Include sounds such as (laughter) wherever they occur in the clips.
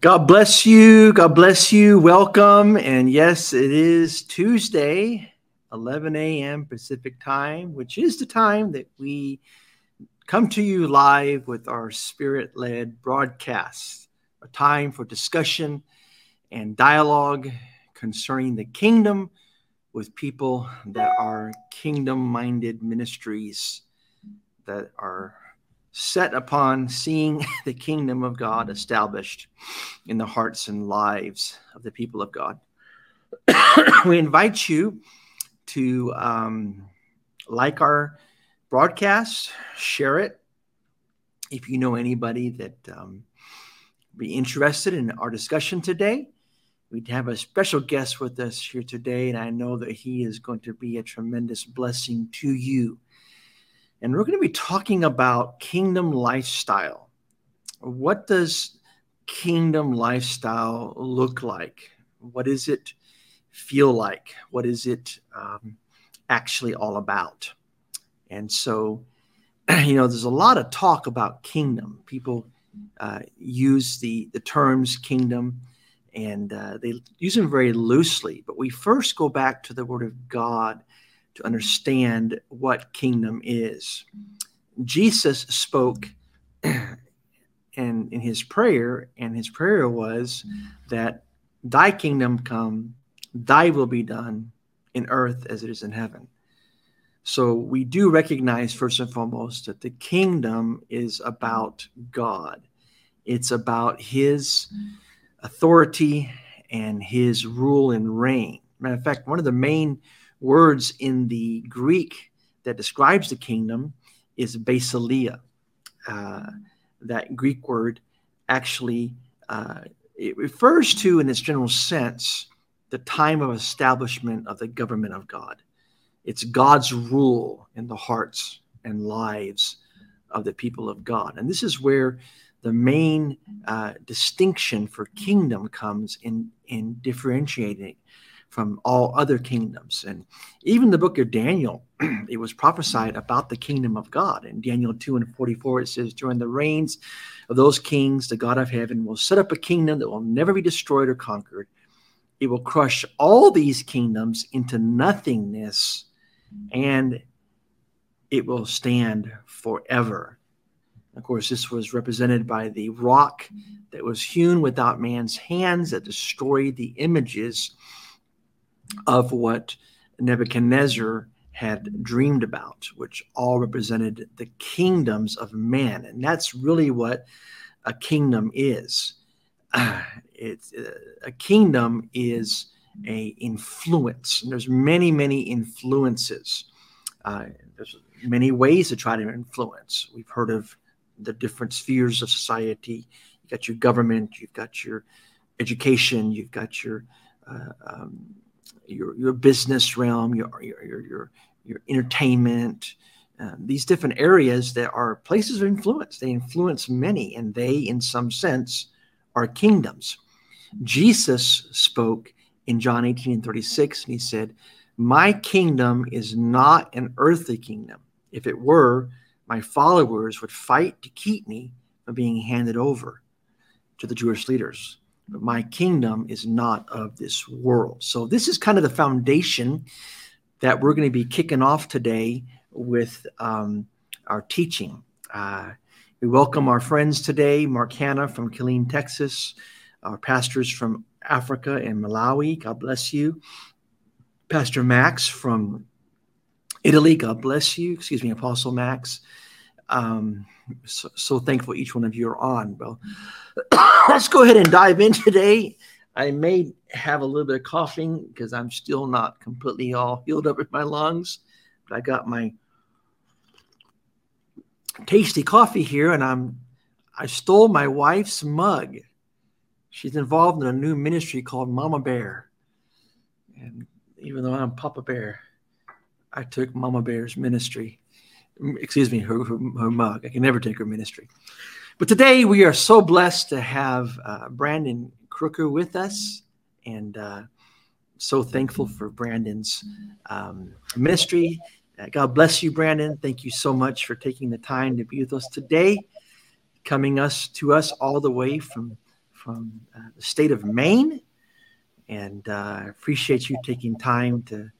God bless you. God bless you. Welcome. And yes, it is Tuesday, 11 a.m. Pacific time, which is the time that we come to you live with our spirit led broadcast, a time for discussion and dialogue concerning the kingdom with people that are kingdom minded ministries that are set upon seeing (laughs) the kingdom of God established in the hearts and lives of the people of God. (coughs) we invite you to um, like our broadcast, share it. If you know anybody that um, be interested in our discussion today, we have a special guest with us here today, and I know that he is going to be a tremendous blessing to you and we're going to be talking about kingdom lifestyle. What does kingdom lifestyle look like? What does it feel like? What is it um, actually all about? And so, (clears throat) you know, there's a lot of talk about kingdom. People uh, use the, the terms kingdom and uh, they use them very loosely. But we first go back to the Word of God to understand what kingdom is. Jesus spoke and in his prayer, and his prayer was that thy kingdom come, thy will be done in earth as it is in heaven. So we do recognize, first and foremost, that the kingdom is about God. It's about his authority and his rule and reign. Matter of fact, one of the main words in the Greek that describes the kingdom is basileia. Uh, that Greek word actually uh, it refers to, in its general sense, the time of establishment of the government of God. It's God's rule in the hearts and lives of the people of God. And this is where the main uh, distinction for kingdom comes in, in differentiating from all other kingdoms. And even the book of Daniel, (clears throat) it was prophesied about the kingdom of God. In Daniel 2 and 44, it says, During the reigns of those kings, the God of heaven will set up a kingdom that will never be destroyed or conquered. It will crush all these kingdoms into nothingness, and it will stand forever. Of course, this was represented by the rock that was hewn without man's hands that destroyed the images of what Nebuchadnezzar had dreamed about, which all represented the kingdoms of men. And that's really what a kingdom is. Uh, (sighs) it's uh, a kingdom is a influence. And there's many, many influences. Uh, there's many ways to try to influence. We've heard of the different spheres of society. You've got your government, you've got your education, you've got your uh, um, your your business realm, your your your your, your entertainment, uh, these different areas that are places of influence. They influence many, and they, in some sense, are kingdoms. Jesus spoke in John 18 and 36, and he said, My kingdom is not an earthly kingdom. If it were, my followers would fight to keep me from being handed over to the Jewish leaders but my kingdom is not of this world. So, this is kind of the foundation that we're going to be kicking off today with um, our teaching. Uh, we welcome our friends today, Mark Hanna from Killeen, Texas, our pastors from Africa and Malawi. God bless you. Pastor Max from Italy. God bless you. Excuse me, Apostle Max. Um, so, so, thankful each one of you are on. Well, (coughs) let's go ahead and dive in today. I may have a little bit of coughing because I'm still not completely all healed up with my lungs, but I got my tasty coffee here, and I'm I stole my wife's mug. She's involved in a new ministry called Mama Bear, and even though I'm Papa Bear, I took Mama Bear's ministry excuse me, her, her, her, mug. I can never take her ministry. But today we are so blessed to have uh, Brandon Crooker with us and uh, so thankful for Brandon's um, ministry. Uh, God bless you, Brandon. Thank you so much for taking the time to be with us today, coming us to us all the way from from uh, the state of Maine. And uh, I appreciate you taking time to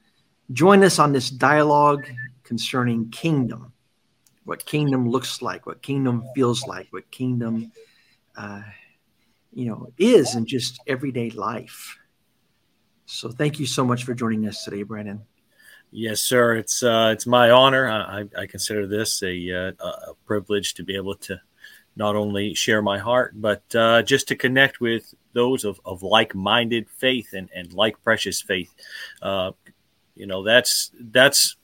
join us on this dialogue concerning kingdom, what kingdom looks like, what kingdom feels like, what kingdom, uh, you know, is in just everyday life. So thank you so much for joining us today, Brandon. Yes, sir. It's uh, it's my honor. I, I consider this a, uh, a privilege to be able to not only share my heart, but uh, just to connect with those of, of like-minded faith and, and like precious faith. Uh, you know, that's that's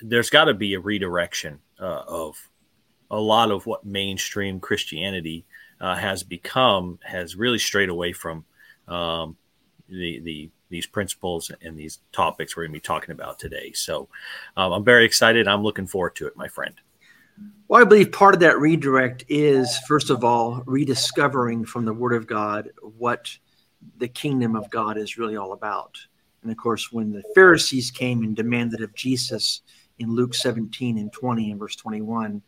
there's got to be a redirection uh, of a lot of what mainstream Christianity uh, has become has really strayed away from um, the the these principles and these topics we're going to be talking about today. So um, I'm very excited. I'm looking forward to it, my friend. Well, I believe part of that redirect is, first of all, rediscovering from the Word of God what the kingdom of God is really all about. And of course, when the Pharisees came and demanded of Jesus in Luke 17 and 20 and verse 21,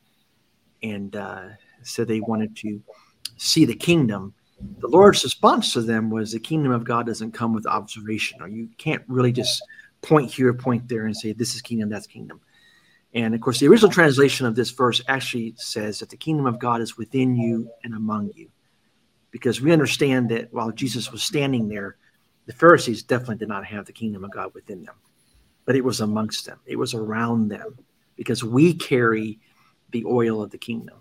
and uh, said they wanted to see the kingdom, the Lord's response to them was the kingdom of God doesn't come with observation, or you can't really just point here, point there, and say, This is kingdom, that's kingdom. And of course, the original translation of this verse actually says that the kingdom of God is within you and among you. Because we understand that while Jesus was standing there, the Pharisees definitely did not have the kingdom of God within them, but it was amongst them, it was around them, because we carry the oil of the kingdom.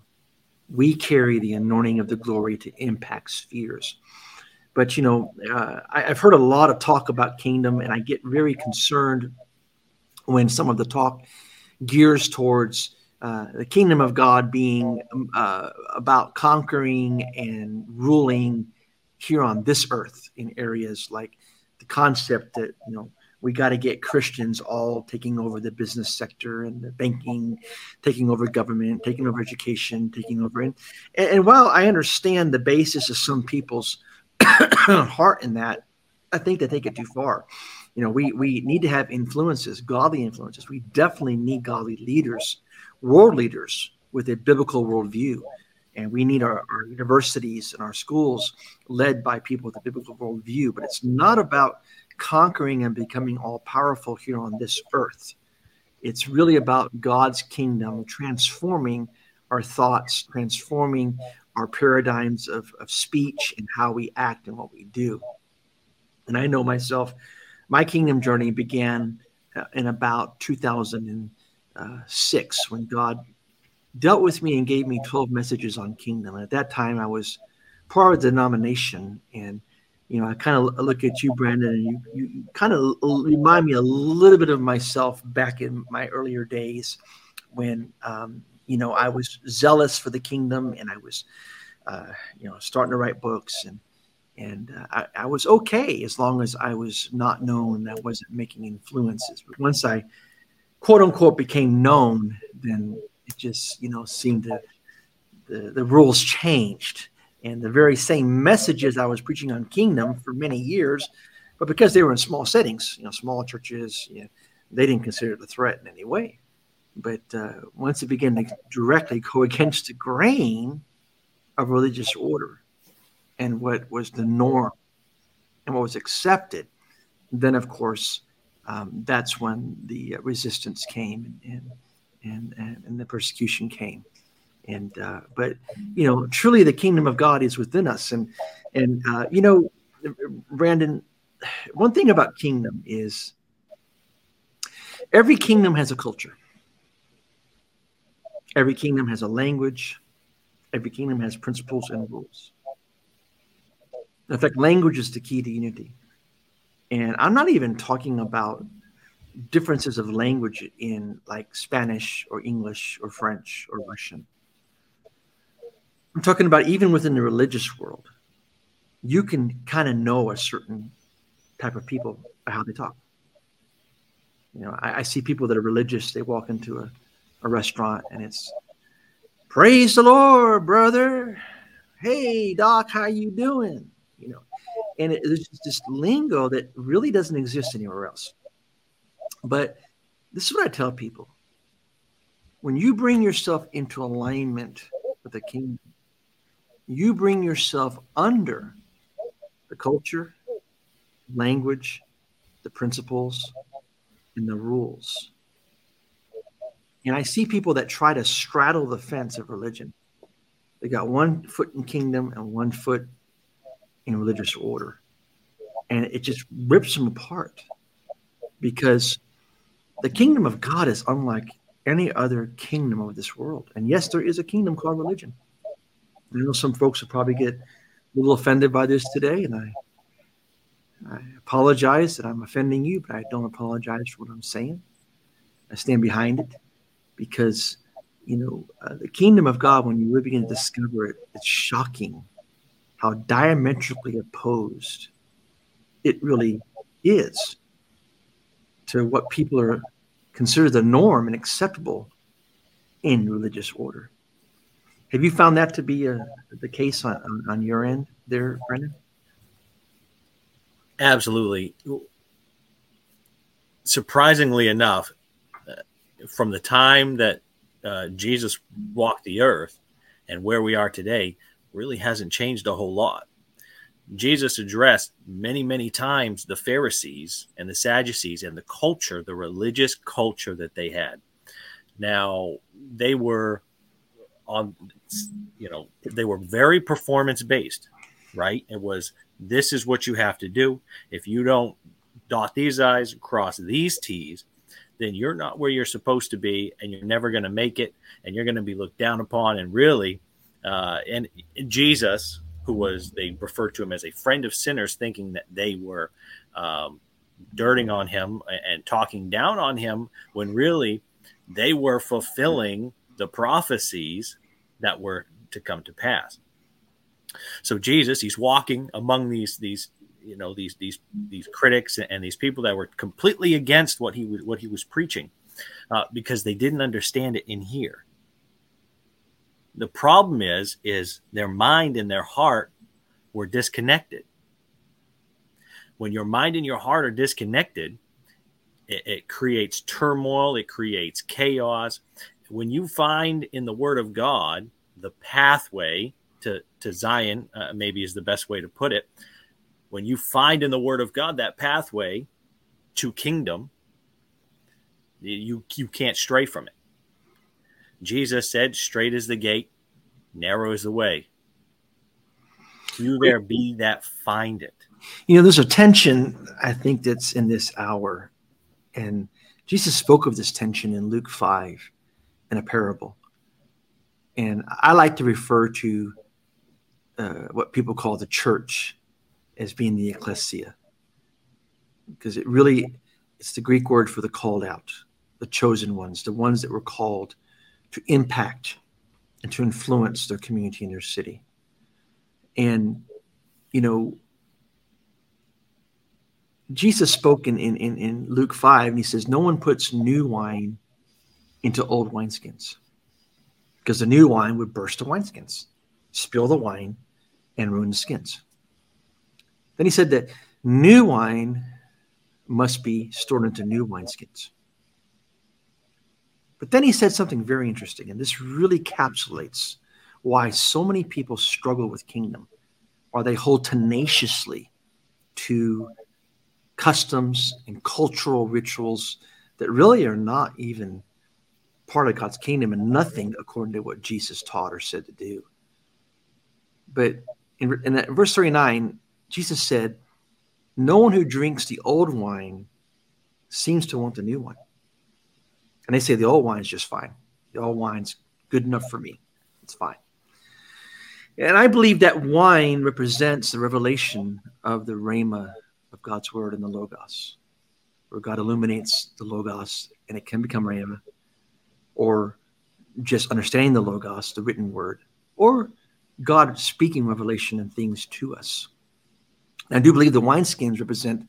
We carry the anointing of the glory to impact spheres. But, you know, uh, I, have heard a lot of talk about kingdom, and I get very concerned when some of the talk gears towards uh, the kingdom of God being um, uh, about conquering and ruling here on this earth in areas like the concept that you know we got to get Christians all taking over the business sector and the banking, taking over government, taking over education, taking over. And, and while I understand the basis of some people's (coughs) heart in that, I think they take it too far you know we we need to have influences godly influences we definitely need godly leaders world leaders with a biblical worldview and we need our, our universities and our schools led by people with a biblical worldview but it's not about conquering and becoming all powerful here on this earth it's really about god's kingdom transforming our thoughts transforming our paradigms of, of speech and how we act and what we do and i know myself my kingdom journey began uh, in about 2006 when God dealt with me and gave me 12 messages on kingdom. And at that time, I was part of the denomination. And, you know, I kind of look at you, Brandon, and you, you kind of remind me a little bit of myself back in my earlier days when, um, you know, I was zealous for the kingdom and I was, uh, you know, starting to write books and and uh, I, I, was okay as long as I was not known. I wasn't making influences. But once I, quote unquote, became known, then it just you know seemed to the the rules changed, and the very same messages I was preaching on kingdom for many years, but because they were in small settings, you know, small churches, you know, they didn't consider it a threat in any way. But uh, once it began to directly go (laughs) against the grain of religious order and what was the norm and what was accepted, then of course um, that's when the resistance came and and and, and the persecution came. And uh, but you know, truly the kingdom of God is within us, and and uh, you know, Brandon, one thing about kingdom is every kingdom has a culture. Every kingdom has a language. Every kingdom has principles and rules. In fact, language is the key to unity. And I'm not even talking about differences of language in like Spanish or English or French or Russian. I'm talking about even within the religious world. You can kind of know a certain type of people by how they talk. You know, I, I see people that are religious, they walk into a, a restaurant and it's praise the Lord, brother. Hey, doc, how you doing? you know, and it, it's just this lingo that really doesn't exist anywhere else. But this is what I tell people: when you bring yourself into alignment with the kingdom, you bring yourself under the culture, language, the principles, and the rules. And I see people that try to straddle the fence of religion. They got one foot in kingdom and one foot in religious order. And it just rips them apart because the kingdom of God is unlike any other kingdom of this world. And yes, there is a kingdom called religion. I know some folks will probably get a little offended by this today, and I I apologize that I'm offending you, but I don't apologize for what I'm saying. I stand behind it because, you know, uh, the kingdom of God, when you really begin to discover it, it's shocking how diametrically opposed it really is to what people are consider the norm and acceptable in religious order. Have you found that to be a, uh, the case on, on, your end there, Brandon? Absolutely. Surprisingly enough, uh, from the time that uh, Jesus walked the earth and where we are today, really hasn't changed a whole lot. Jesus addressed many, many times the Pharisees and the Sadducees and the culture, the religious culture that they had. Now, they were on, you know, they were very performance based, right? It was this is what you have to do. If you don't dot these I's, cross these T's, then you're not where you're supposed to be and you're never going to make it and you're going to be looked down upon. And really, uh, and Jesus, who was, they referred to him as a friend of sinners, thinking that they were um, dirting on him and talking down on him when really they were fulfilling the prophecies that were to come to pass. So Jesus, he's walking among these these you know these these these critics and these people that were completely against what he was what he was preaching uh, because they didn't understand it in here. The problem is is their mind and their heart were disconnected. When your mind and your heart are disconnected, it, it creates turmoil, it creates chaos. When you find in the Word of God the pathway to to Zion, uh, maybe is the best way to put it. When you find in the Word of God that pathway to kingdom, you you can't stray from it. Jesus said, "Straight is the gate, narrow is the way. Few there be that find it." You know, there's a tension I think that's in this hour, and Jesus spoke of this tension in Luke five, in a parable. And I like to refer to uh, what people call the church as being the ecclesia because it really it's the greek word for the called out the chosen ones the ones that were called to impact and to influence their community and their city and you know jesus spoke in, in, in luke 5 and he says no one puts new wine into old wineskins because the new wine would burst the wineskins spill the wine and ruin the skins. Then he said that new wine must be stored into new wineskins. But then he said something very interesting, and this really encapsulates why so many people struggle with kingdom, or they hold tenaciously to customs and cultural rituals that really are not even part of God's kingdom and nothing according to what Jesus taught or said to do. But in, in verse 39, Jesus said, No one who drinks the old wine seems to want the new one. And they say the old wine is just fine. The old wine's good enough for me. It's fine. And I believe that wine represents the revelation of the Rhema of God's word and the Logos, where God illuminates the Logos and it can become Rhema, or just understanding the Logos, the written word, or God speaking revelation and things to us. I do believe the wineskins represent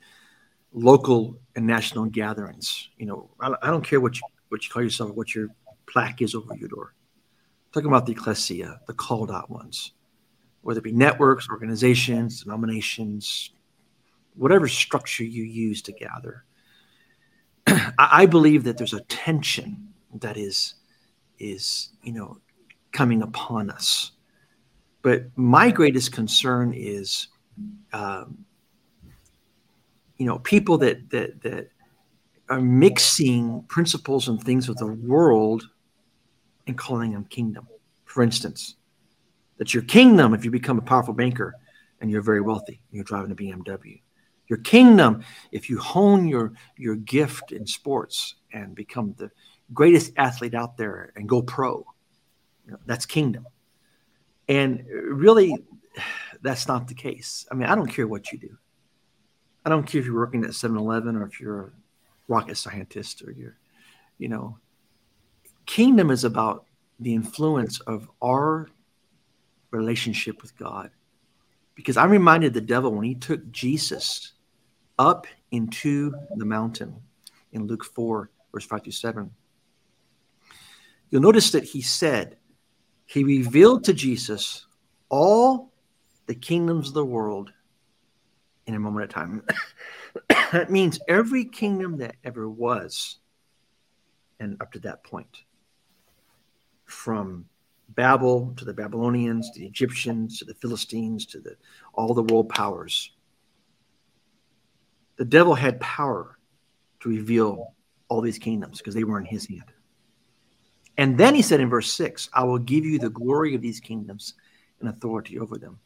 local and national gatherings. You know, I, I don't care what you what you call yourself, what your plaque is over your door. I'm talking about the ecclesia, the called out ones, whether it be networks, organizations, denominations, whatever structure you use to gather. (clears throat) I, I believe that there's a tension that is is you know coming upon us But my greatest concern is, um, you know, people that that that are mixing principles and things of the world and calling them kingdom. For instance, that your kingdom if you become a powerful banker and you're very wealthy, and you're driving a BMW. Your kingdom if you hone your your gift in sports and become the greatest athlete out there and go pro. You know, that's kingdom. And really, that's not the case. I mean, I don't care what you do. I don't care if you're working at 7 Eleven or if you're a rocket scientist or you're, you know, kingdom is about the influence of our relationship with God. Because I'm reminded the devil when he took Jesus up into the mountain in Luke 4, verse 5 to 7. You'll notice that he said, he revealed to Jesus all the kingdoms of the world in a moment of time. (coughs) that means every kingdom that ever was, and up to that point, from Babel to the Babylonians, the Egyptians, to the Philistines, to the all the world powers. The devil had power to reveal all these kingdoms because they were in his hand. And then he said in verse 6, I will give you the glory of these kingdoms and authority over them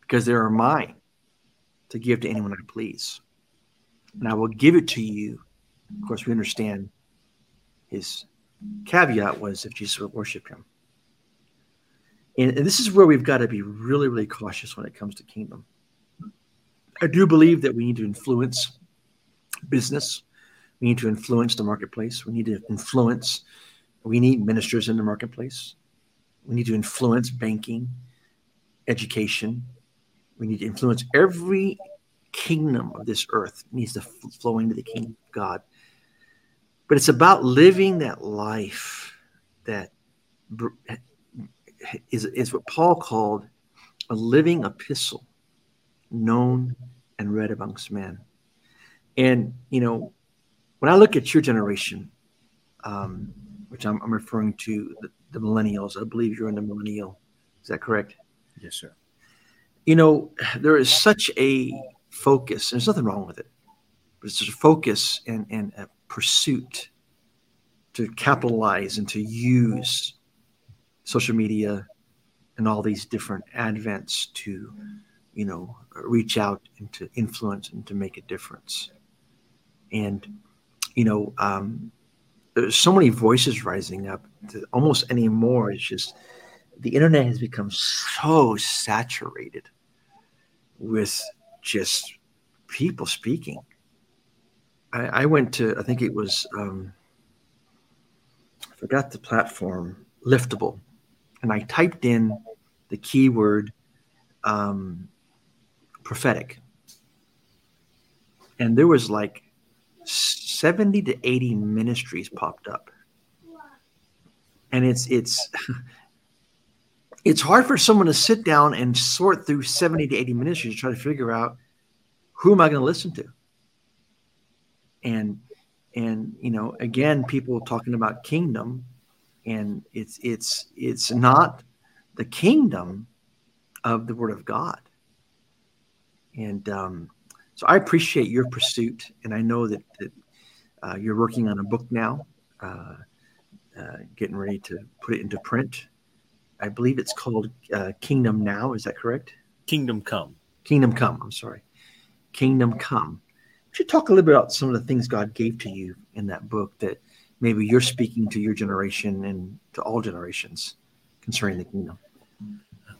because they are mine to give to anyone I please. And I will give it to you. Of course, we understand his caveat was if Jesus would worship him. And, and this is where we've got to be really, really cautious when it comes to kingdom. I do believe that we need to influence business. We need to influence the marketplace. We need to influence we need ministers in the marketplace. We need to influence banking, education. We need to influence every kingdom of this earth needs to flow into the kingdom of God. But it's about living that life that is, is what Paul called a living epistle, known and read amongst men. And, you know, when I look at your generation, um, which I'm, I'm referring to the, the, millennials. I believe you're in the millennial. Is that correct? Yes, sir. You know, there is such a focus, and there's nothing wrong with it, but it's just a focus and, and a pursuit to capitalize and to use social media and all these different advents to, you know, reach out and to influence and to make a difference. And, you know, um, there's so many voices rising up almost anymore. It's just the internet has become so saturated with just people speaking. I, I went to i think it was um, i forgot the platform liftable and i typed in the keyword um, prophetic. And there was like 70 to 80 ministries popped up. And it's it's (laughs) it's hard for someone to sit down and sort through 70 to 80 ministries to try to figure out who am I going to listen to? And and you know, again, people talking about kingdom, and it's it's it's not the kingdom of the word of God. And um, so I appreciate your pursuit, and I know that, that uh, you're working on a book now, uh, uh, getting ready to put it into print. I believe it's called uh, Kingdom Now. Is that correct? Kingdom Come. Kingdom Come. I'm sorry. Kingdom Come. You talk a little bit about some of the things God gave to you in that book that maybe you're speaking to your generation and to all generations concerning the kingdom?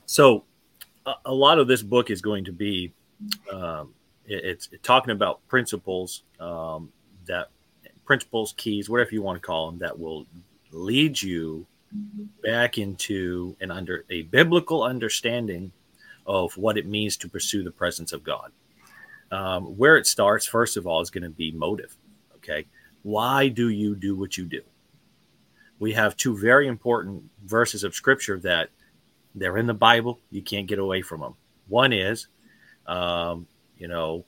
So, a, a lot of this book is going to be um, it's talking about principles um, that principles, keys, whatever you want to call them, that will lead you back into an under a biblical understanding of what it means to pursue the presence of God. Um, where it starts, first of all, is going to be motive. Okay, why do you do what you do? We have two very important verses of Scripture that they're in the Bible. You can't get away from them. One is um, you know,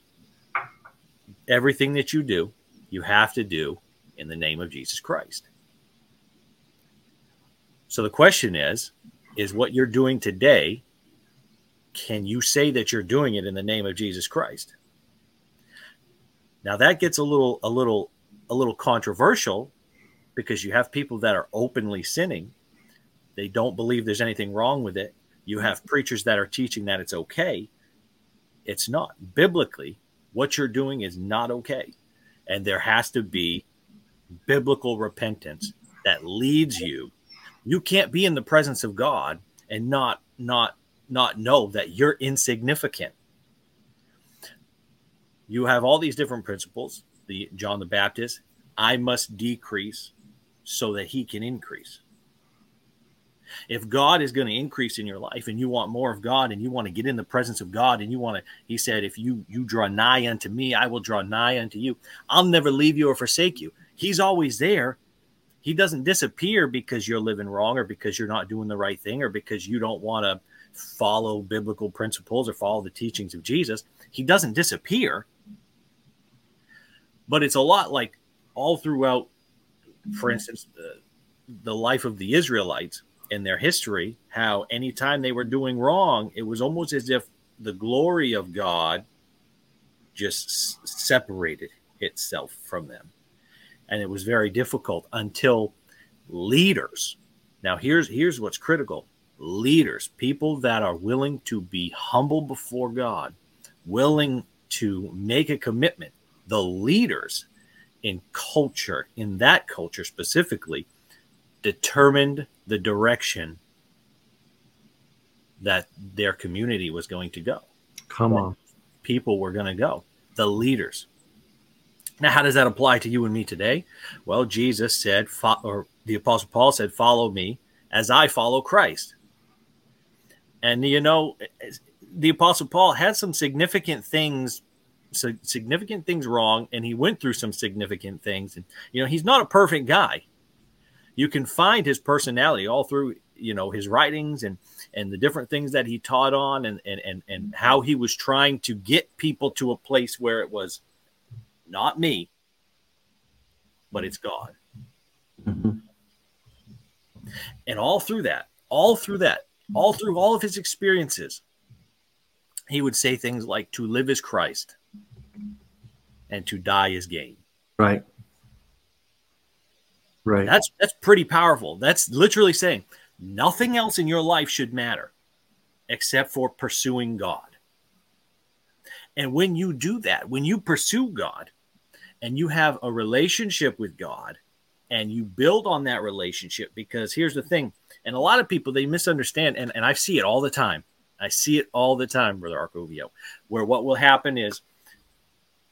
everything that you do, you have to do in the name of Jesus Christ. So the question is is what you're doing today. Can you say that you're doing it in the name of Jesus Christ? Now that gets a little a little a little controversial because you have people that are openly sinning. They don't believe there's anything wrong with it. You have preachers that are teaching that it's okay. It's not. Biblically, what you're doing is not okay. And there has to be biblical repentance that leads you. You can't be in the presence of God and not not not know that you're insignificant. You have all these different principles. The John the Baptist, I must decrease so that he can increase. If God is going to increase in your life and you want more of God and you want to get in the presence of God and you want to, he said, if you you draw nigh unto me, I will draw nigh unto you. I'll never leave you or forsake you. He's always there. He doesn't disappear because you're living wrong or because you're not doing the right thing or because you don't want to follow biblical principles or follow the teachings of Jesus. He doesn't disappear. But it's a lot like all throughout, for instance, the, the life of the Israelites in their history, how anytime they were doing wrong, it was almost as if the glory of God just separated itself from them. And it was very difficult until leaders. Now here's here's what's critical. Leaders, people that are willing to be humble before God, willing to make a commitment. The leaders in culture, in that culture specifically, determined the direction that their community was going to go. Come on. People were going to go, the leaders. Now, how does that apply to you and me today? Well, Jesus said, or the Apostle Paul said, Follow me as I follow Christ. And, you know, the Apostle Paul had some significant things significant things wrong and he went through some significant things and you know he's not a perfect guy you can find his personality all through you know his writings and and the different things that he taught on and and and, and how he was trying to get people to a place where it was not me but it's god. Mm-hmm. and all through that all through that all through all of his experiences he would say things like to live is christ and to die is gain. Right Right. That's that's pretty powerful. That's literally saying nothing else in your life should matter except for pursuing God. And when you do that, when you pursue God and you have a relationship with God and you build on that relationship, because here's the thing, and a lot of people they misunderstand, and, and I see it all the time. I see it all the time, Brother Arcovio, where what will happen is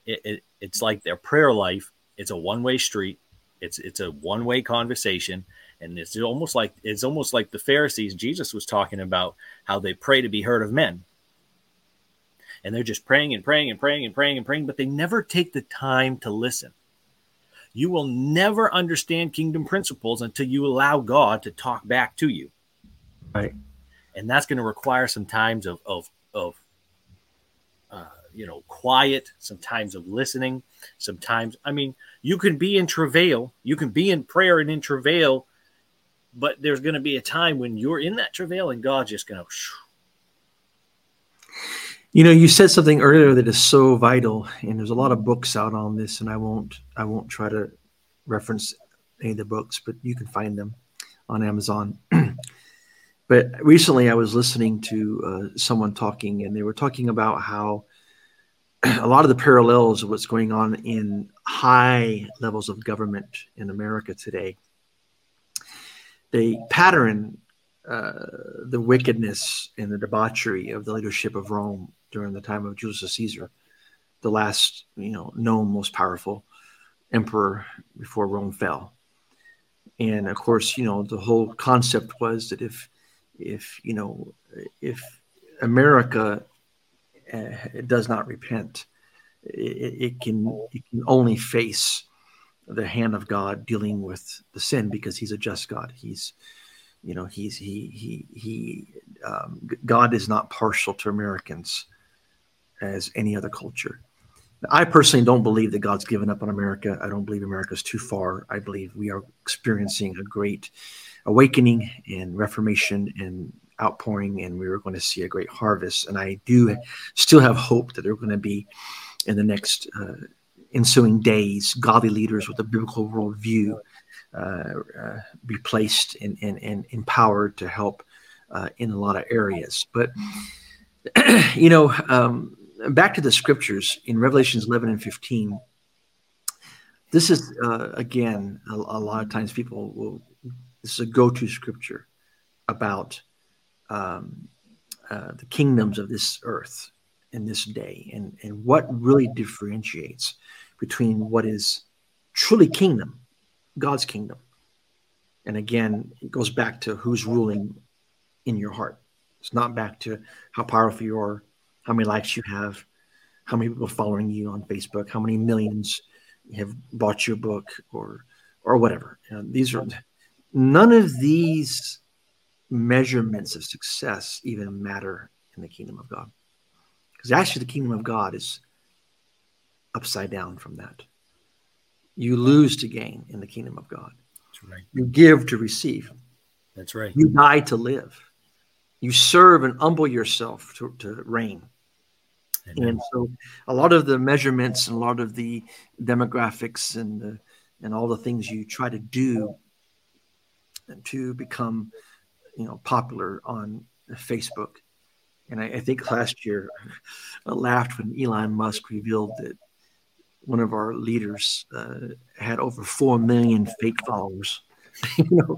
it, it, it's like their prayer life, it's a one way street it's it's a one way conversation, and it's almost like it's almost like the Pharisees. Jesus was talking about how they pray to be heard of men, and they're just praying and praying and praying and praying and praying, but they never take the time to listen. You will never understand kingdom principles until you allow God to talk back to you. Right. And that's going to require some times of of of you know quiet, some times of listening, sometimes. I mean, you can be in travail, you can be in prayer and in travail, but there's going to be a time when you're in that travail and God's just going to. You know, you said something earlier that is so vital, and there's a lot of books out on this, and I won't, I won't try to reference any of the books, but you can find them on Amazon. (clears throat) but recently, I was listening to uh, someone talking, and they were talking about how (clears throat) a lot of the parallels of what's going on in high levels of government in America today. They pattern uh, the wickedness and the debauchery of the leadership of Rome during the time of Julius Caesar, the last, you know, known most powerful emperor before Rome fell. And of course, you know, the whole concept was that if, if you know, if America it uh, does not repent, it, it, can it can only face the hand of God dealing with the sin because He's a just God. He's you know he's he he he um, God is not partial to Americans as any other culture, I personally don't believe that God's given up on America. I don't believe America's too far. I believe we are experiencing a great awakening and reformation and outpouring, and we were going to see a great harvest. And I do still have hope that there are going to be in the next uh, ensuing days godly leaders with a biblical worldview uh, uh, be placed and, and, and empowered to help uh, in a lot of areas. But (clears throat) you know. Um, back to the scriptures in Revelations 11 and 15. This is, uh, again, a, a, lot of times people will, this is a go to scripture about um, uh, the kingdoms of this earth in this day and, and what really differentiates between what is truly kingdom, God's kingdom. And again, it goes back to who's ruling in your heart. It's not back to how powerful you are, how many likes you have, how many people following you on Facebook, how many millions have bought your book or or whatever. These are none of these measurements of success even matter in the kingdom of God. Because actually the kingdom of God is upside down from that. You lose to gain in the kingdom of God. That's right. You give to receive. That's right. You die to live. You serve and humble yourself to, to reign. Amen. And so a lot of the measurements and a lot of the demographics and the, and all the things you try to do to become, you know, popular on Facebook. And I, I think last year I laughed when Elon Musk revealed that one of our leaders uh, had over 4 million fake followers. (laughs) you know,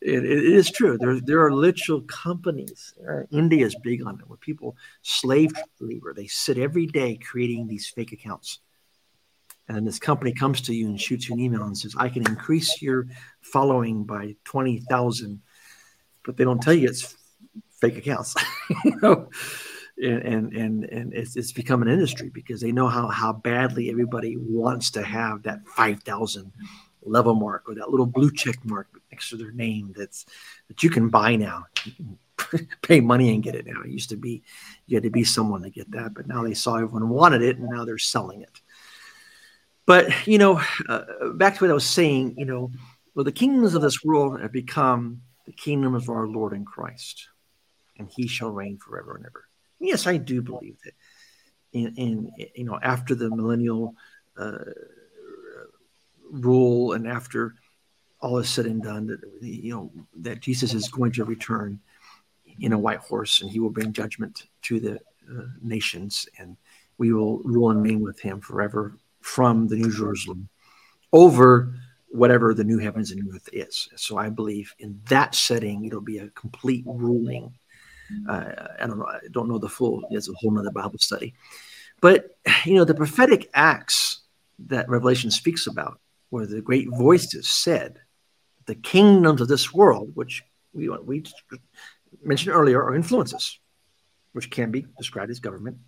it, it is true. There, there are literal companies. Uh, India is big on it, where people slave labor. They sit every day creating these fake accounts, and then this company comes to you and shoots you an email and says, "I can increase your following by twenty thousand, but they don't tell you it's fake accounts. (laughs) you know, and and and, and it's, it's become an industry because they know how how badly everybody wants to have that five thousand level mark or that little blue check mark next to their name that's that you can buy now. You can (laughs) pay money and get it now. It used to be you had to be someone to get that, but now they saw everyone wanted it and now they're selling it. But you know, uh, back to what I was saying, you know, well, the kingdoms of this world have become the kingdom of our Lord and Christ, and He shall reign forever and ever. Yes, I do believe that. In, in you know, after the millennial uh, rule and after all is said and done that you know that jesus is going to return in a white horse and he will bring judgment to the uh, nations and we will rule and reign with him forever from the new jerusalem over whatever the new heavens and new earth is. So i believe in that setting it'll be a complete ruling. Uh, i don't know i don't know the full there's a whole nother bible study. But you know the prophetic acts that revelation speaks about where the great voices said, the kingdoms of this world, which we, we mentioned earlier, are influences, which can be described as government,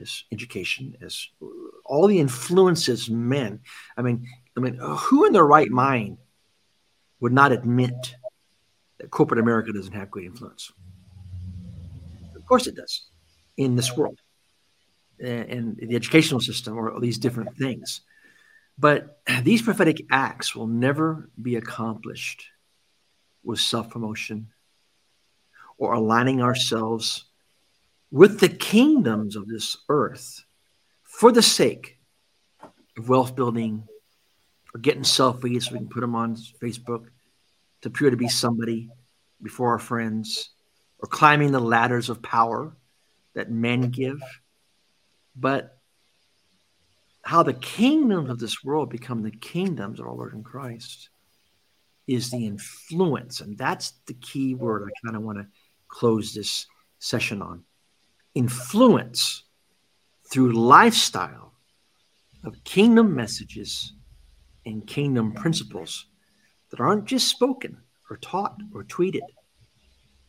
as education, as uh, all the influences men. I mean, I mean, uh, who in their right mind would not admit that corporate America doesn't have great influence? Of course, it does in this world, and the educational system, or these different things. But these prophetic acts will never be accomplished with self promotion or aligning ourselves with the kingdoms of this earth for the sake of wealth building or getting selfies so we can put them on Facebook to appear to be somebody before our friends or climbing the ladders of power that men give. But how the kingdoms of this world become the kingdoms of our Lord in Christ is the influence. And that's the key word I kind of want to close this session on. Influence through lifestyle of kingdom messages and kingdom principles that aren't just spoken or taught or tweeted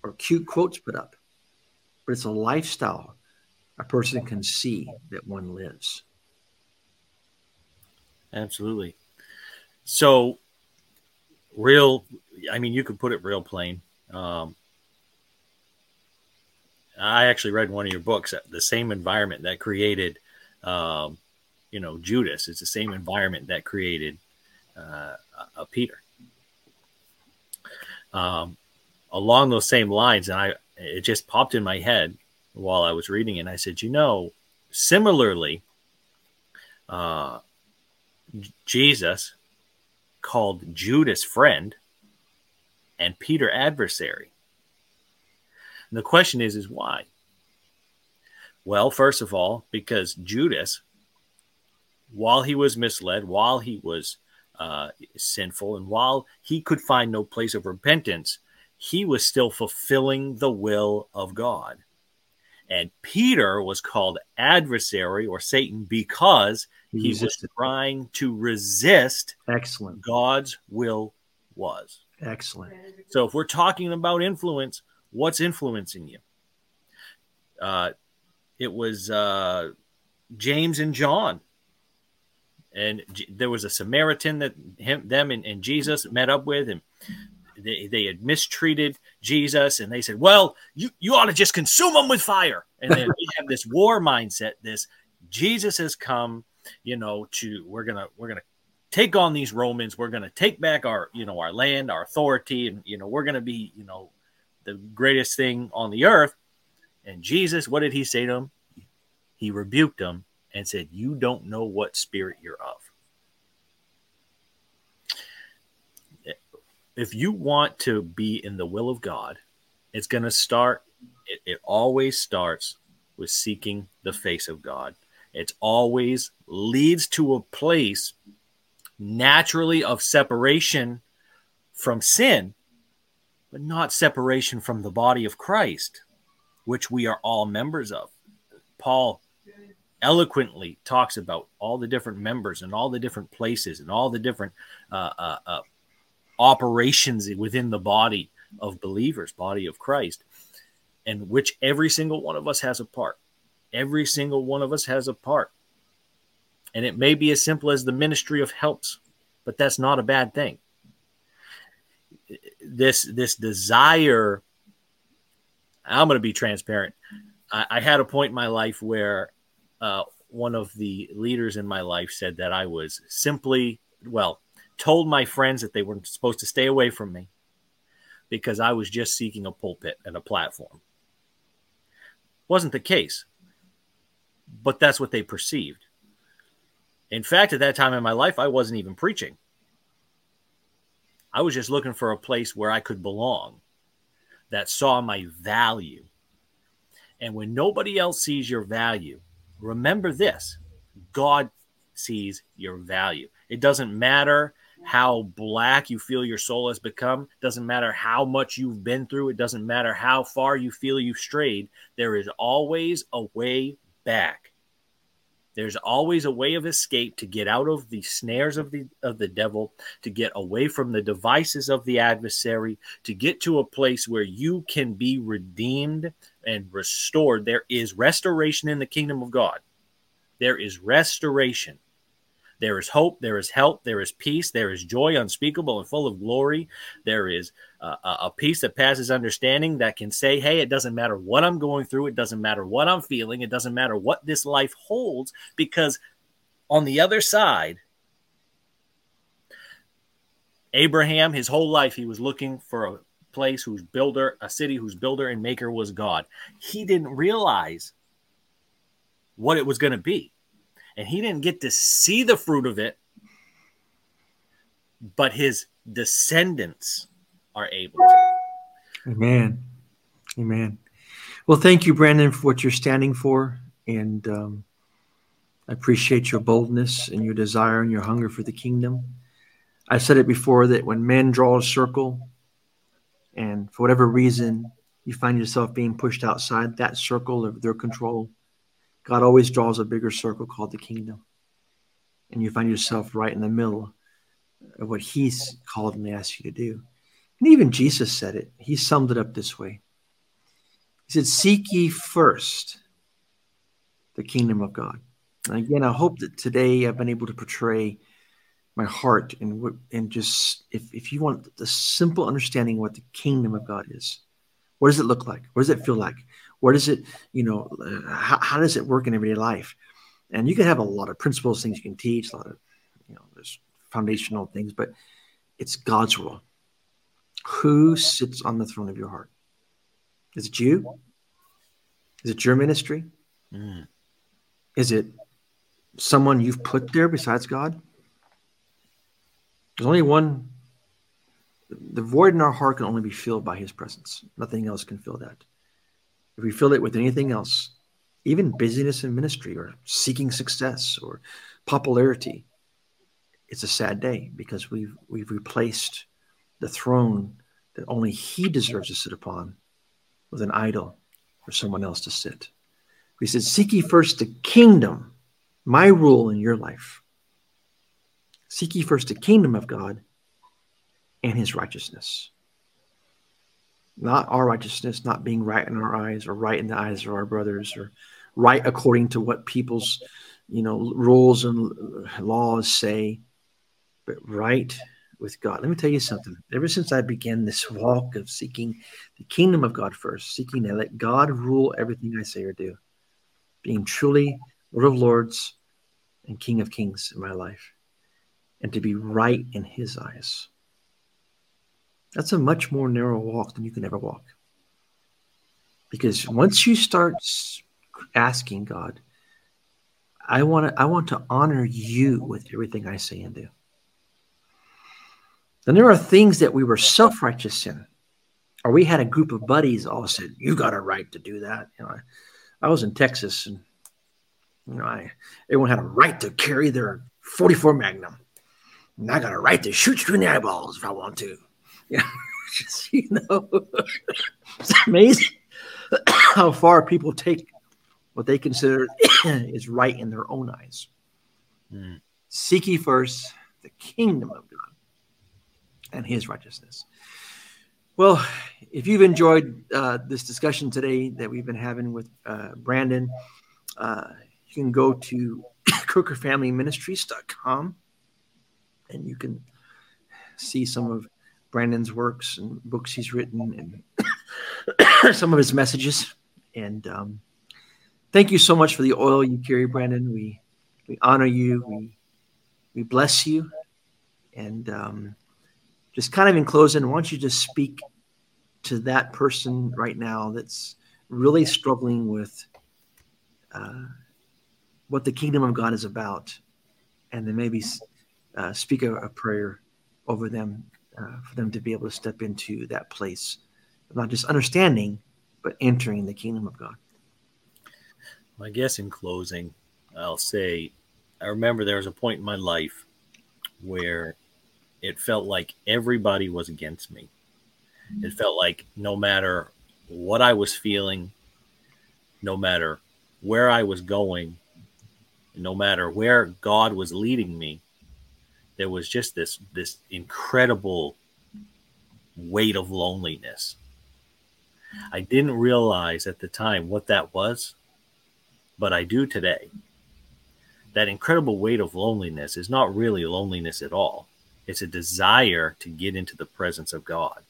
or cute quotes put up, but it's a lifestyle a person can see that one lives. Absolutely. So, real, I mean, you could put it real plain. Um, I actually read one of your books, the same environment that created um, you know Judas. It's the same environment that created uh, uh, Peter. Um, along those same lines, and I it just popped in my head while I was reading it. And I said, you know, similarly, uh, Jesus called Judas friend and Peter adversary. And the question is, is why? Well, first of all, because Judas, while he was misled, while he was uh, sinful, and while he could find no place of repentance, he was still fulfilling the will of God. And Peter was called adversary or Satan because he, he was trying to resist excellent God's will was. Excellent. So if we're talking about influence, what's influencing you? Uh, it was uh, James and John. And G- there was a Samaritan that him, them and, and Jesus met up with, and they, they had mistreated Jesus and they said, well, you, you ought to just consume them with fire. And then we have this war mindset, this Jesus has come, you know, to, we're to, we're to take on these Romans. We're to take back our, you know, our land, our authority. And, you know, we're to be, you know, the greatest thing on the earth. And Jesus, what did he say to him? He rebuked them and said, you don't know what spirit you're of. if you want to be in the will of God, it's going to start, it, it, always starts with seeking the face of God. It always leads to a place naturally of separation from sin, but not separation from the body of Christ, which we are all members of. Paul eloquently talks about all the different members and all the different places and all the different uh, uh, uh, operations within the body of believers, body of Christ, and which every single one of us has a part. Every single one of us has a part. And it may be as simple as the ministry of helps, but that's not a bad thing. This this desire, I'm going to be transparent. I, I, had a point in my life where uh, one of the leaders in my life said that I was simply, well, told my friends that they were supposed to stay away from me because I was just seeking a pulpit and a platform. Wasn't the case, but that's what they perceived. In fact, at that time in my life, I wasn't even preaching. I was just looking for a place where I could belong that saw my value. And when nobody else sees your value, remember this God sees your value. It doesn't matter how black you feel your soul has become. Doesn't matter how much you've been through. It doesn't matter how far you feel you've strayed. There is always a way back. There's always a way of escape to get out of the snares of the of the devil, to get away from the devices of the adversary, to get to a place where you can be redeemed and restored. There is restoration in the kingdom of God. There is restoration. There is hope, there is help, there is peace, there is joy unspeakable and full of glory. There is uh, a peace that passes understanding that can say, hey, it doesn't matter what I'm going through, it doesn't matter what I'm feeling, it doesn't matter what this life holds, because on the other side, Abraham, his whole life, he was looking for a place whose builder, a city whose builder and maker was God. He didn't realize what it was going to be and he didn't get to see the fruit of it, but his descendants are able to. Amen. Amen. Well, thank you, Brandon, for what you're standing for. And um, I appreciate your boldness and your desire and your hunger for the kingdom. I said it before that when men draw a circle, and for whatever reason you find yourself being pushed outside that circle of their control, God always draws a bigger circle called the kingdom. And you find yourself right in the middle of what He's called and asked you to do. And even Jesus said it. He summed it up this way He said, Seek ye first the kingdom of God. And again, I hope that today I've been able to portray my heart and and just if, if you want the simple understanding of what the kingdom of God is, what does it look like? What does it feel like? What is it, you know, how, how does it work in everyday life? And you can have a lot of principles, things you can teach, a lot of, you know, there's foundational things, but it's God's rule. Who sits on the throne of your heart? Is it you? Is it your ministry? Mm. Is it someone you've put there besides God? There's only one. The void in our heart can only be filled by His presence. Nothing else can fill that. If we fill it with anything else, even busyness in ministry or seeking success or popularity, it's a sad day because we've we've replaced the throne that only He deserves to sit upon with an idol for someone else to sit. We said, Seek ye first the kingdom, my rule in your life. Seek ye first the kingdom of God and his righteousness. Not our righteousness, not being right in our eyes or right in the eyes of our brothers or right according to what people's you know rules and laws say, but right with God. Let me tell you something. Ever since I began this walk of seeking the kingdom of God first, seeking to let God rule everything I say or do, being truly Lord of Lords and King of Kings in my life, and to be right in His eyes. That's a much more narrow walk than you can ever walk. Because once you start asking God, I want to I want to honor you with everything I say and do. Then there are things that we were self-righteous in, or we had a group of buddies all said, "You got a right to do that." You know, I, I was in Texas, and you know, I everyone had a right to carry their 44 Magnum, and I got a right to shoot you in the eyeballs if I want to. Yeah, (laughs) just, you know, it's amazing how far people take what they consider (clears throat) is right in their own eyes. Mm. Seek ye first the kingdom of God and his righteousness. Well, if you've enjoyed uh, this discussion today that we've been having with uh, Brandon, uh, you can go to (clears throat) crookerfamilyministries.com and you can see some of Brandon's works and books he's written and (coughs) some of his messages. And um, thank you so much for the oil you carry, Brandon. We we honor you. We we bless you. And um, just kind of in closing, why don't you just speak to that person right now that's really struggling with uh, what the kingdom of God is about, and then maybe uh, speak a, a, prayer over them uh, for them to be able to step into that place not just understanding, but entering the kingdom of God. I guess in closing, I'll say I remember there was a point in my life where it felt like everybody was against me. It felt like no matter what I was feeling, no matter where I was going, no matter where God was leading me, there was just this this incredible weight of loneliness. I didn't realize at the time what that was, but I do today. That incredible weight of loneliness is not really loneliness at all. It's a desire to get into the presence of God.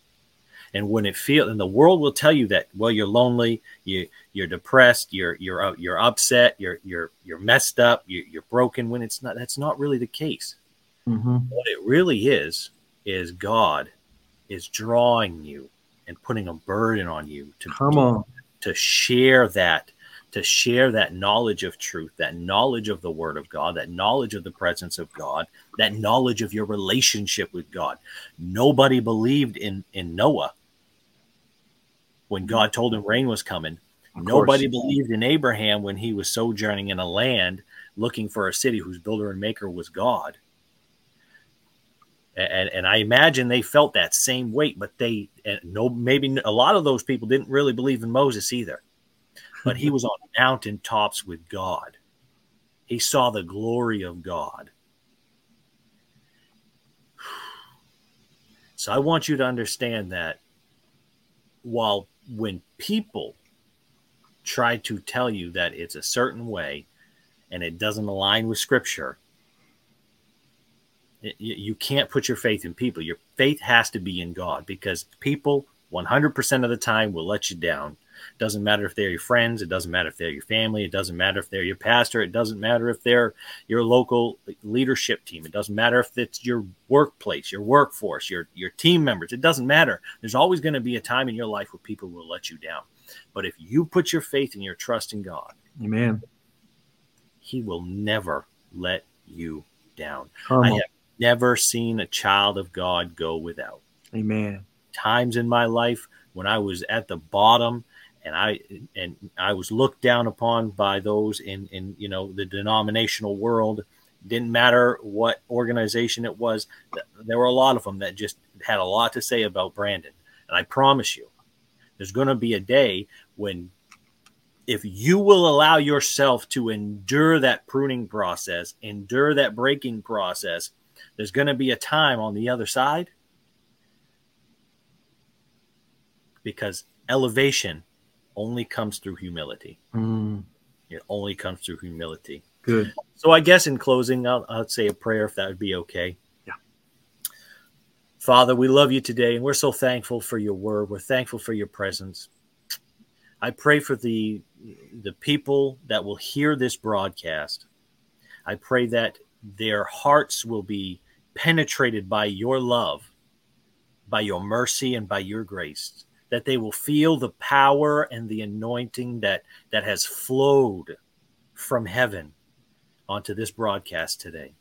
And when it feel and the world will tell you that well you're lonely, you you're depressed, you're you're you're upset, you're you're you're messed up, you, you're broken when it's not that's not really the case. Mm-hmm. What it really is is God is drawing you and putting a burden on you to come on to share that to share that knowledge of truth, that knowledge of the Word of God, that knowledge of the presence of God, that knowledge of your relationship with God. Nobody believed in, in Noah when God told him rain was coming. Of Nobody course. believed in Abraham when he was sojourning in a land looking for a city whose builder and maker was God. And, and I imagine they felt that same weight, but they no maybe a lot of those people didn't really believe in Moses either but he was on (laughs) mountain tops with God. He saw the glory of God. (sighs) So I want you to understand that while when people try to tell you that it's a certain way and it doesn't align with scripture, you can't put your faith in people. Your faith has to be in God because people 100% of the time will let you down It doesn't matter if they're your friends. It doesn't matter if they're your family. It doesn't matter if they're your pastor. It doesn't matter if they're your local leadership team. It doesn't matter if it's your workplace, your workforce, your your team members. It doesn't matter. There's always going to be a time in your life where people will let you down. But if you put your faith and your trust in God, Amen. He will never let you down. I have never seen a child of God go without. Amen. Times in my life when I was at the bottom and I and I was looked down upon by those in in you know the denominational world. Didn't matter what organization it was. There were a lot of them that just had a lot to say about Brandon. And I promise you, there's going to be a day when if you will allow yourself to endure that pruning process, endure that breaking process, there's going to be a time on the other side because elevation only comes through humility. Mm. It only comes through humility. Good. So, I guess in closing, I'll, I'll say a prayer if that would be okay. Yeah. Father, we love you today, and we're so thankful for your word. We're thankful for your presence. I pray for the the people that will hear this broadcast. I pray that their hearts will be penetrated by your love, by your mercy, and by your grace. That they will feel the power and the anointing that that has flowed from heaven onto this broadcast today.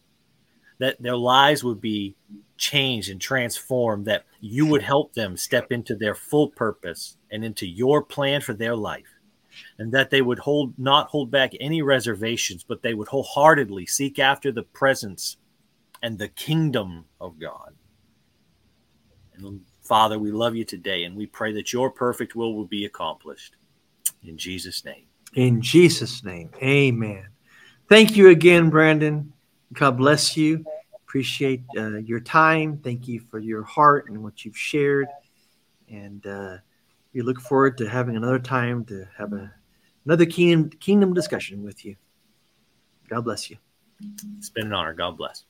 That their lives would be changed and transformed, that you would help them step into their full purpose and into your plan for their life. And that they would hold not hold back any reservations, but they would wholeheartedly seek after the presence and the kingdom of God. And Father, we love you today and we pray that your perfect will will be accomplished. In Jesus' name. In Jesus' name. Amen. Thank you again, Brandon. God bless you. Appreciate uh, your time. Thank you for your heart and what you've shared. And uh, we look forward to having another time to have a, another kingdom, kingdom discussion with you. God bless you. It's been an honor. God bless.